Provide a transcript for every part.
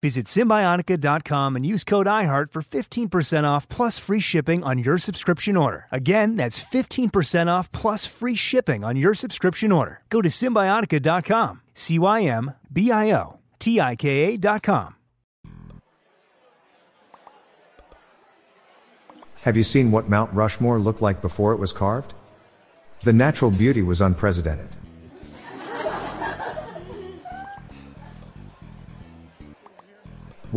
Visit Cymbiotika.com and use code IHEART for 15% off plus free shipping on your subscription order. Again, that's 15% off plus free shipping on your subscription order. Go to Cymbiotika.com, C Y M B I O T I K A.com. Have you seen what Mount Rushmore looked like before it was carved? The natural beauty was unprecedented.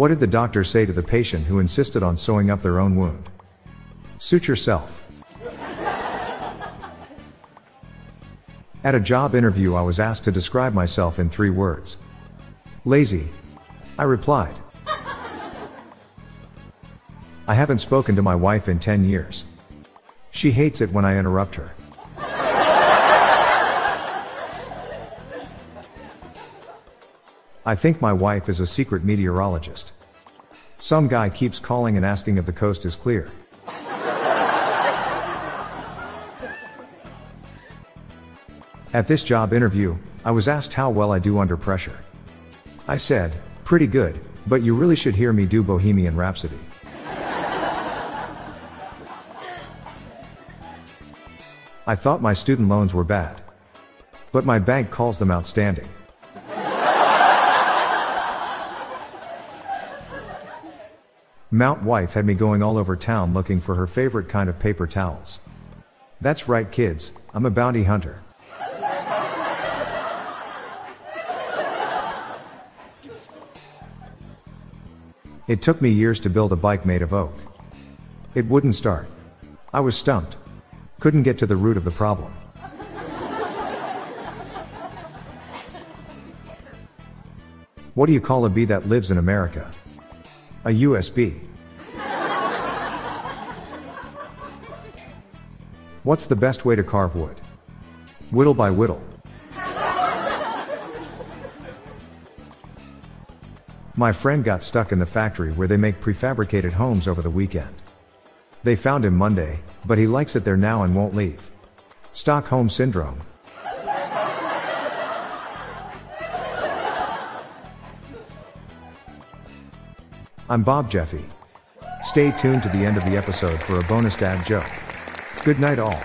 What did the doctor say to the patient who insisted on sewing up their own wound? Suit yourself. At a job interview, I was asked to describe myself in three words. Lazy. I replied. I haven't spoken to my wife in 10 years. She hates it when I interrupt her. I think my wife is a secret meteorologist. Some guy keeps calling and asking if the coast is clear. At this job interview, I was asked how well I do under pressure. I said, pretty good, but you really should hear me do Bohemian Rhapsody. I thought my student loans were bad. But my bank calls them outstanding. Mount Wife had me going all over town looking for her favorite kind of paper towels. That's right, kids, I'm a bounty hunter. It took me years to build a bike made of oak. It wouldn't start. I was stumped. Couldn't get to the root of the problem. What do you call a bee that lives in America? A USB. What's the best way to carve wood? Whittle by whittle. My friend got stuck in the factory where they make prefabricated homes over the weekend. They found him Monday, but he likes it there now and won't leave. Stockholm Syndrome. I'm Bob Jeffy. Stay tuned to the end of the episode for a bonus dad joke. Good night, all.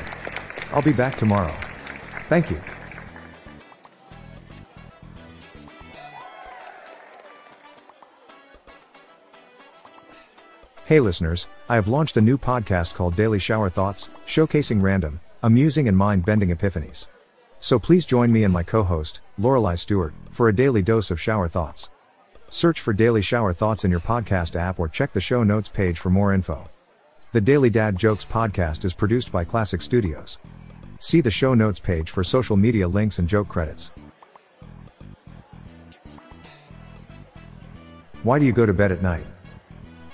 I'll be back tomorrow. Thank you. Hey listeners, I have launched a new podcast called Daily Shower Thoughts, showcasing random, amusing and mind-bending epiphanies. So please join me and my co-host, Lorelei Stewart, for a daily dose of shower thoughts. Search for Daily Shower Thoughts in your podcast app or check the show notes page for more info. The Daily Dad Jokes podcast is produced by Classic Studios. See the show notes page for social media links and joke credits. Why do you go to bed at night?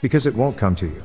Because it won't come to you.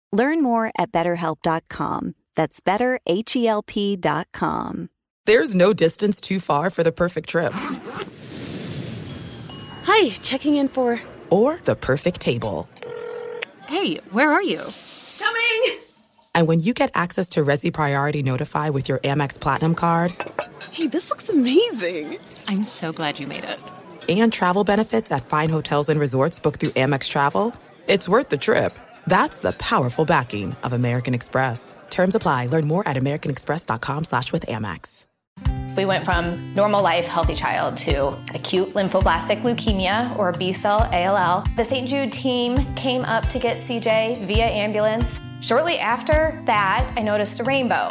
Learn more at betterhelp.com. That's betterhelp.com. There's no distance too far for the perfect trip. Hi, checking in for. Or the perfect table. Hey, where are you? Coming! And when you get access to Resy Priority Notify with your Amex Platinum card. Hey, this looks amazing! I'm so glad you made it. And travel benefits at fine hotels and resorts booked through Amex Travel. It's worth the trip. That's the powerful backing of American Express. Terms apply. Learn more at americanexpress.com slash with Amex. We went from normal life, healthy child to acute lymphoblastic leukemia or B cell ALL. The St. Jude team came up to get CJ via ambulance. Shortly after that, I noticed a rainbow.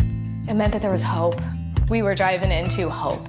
It meant that there was hope. We were driving into hope.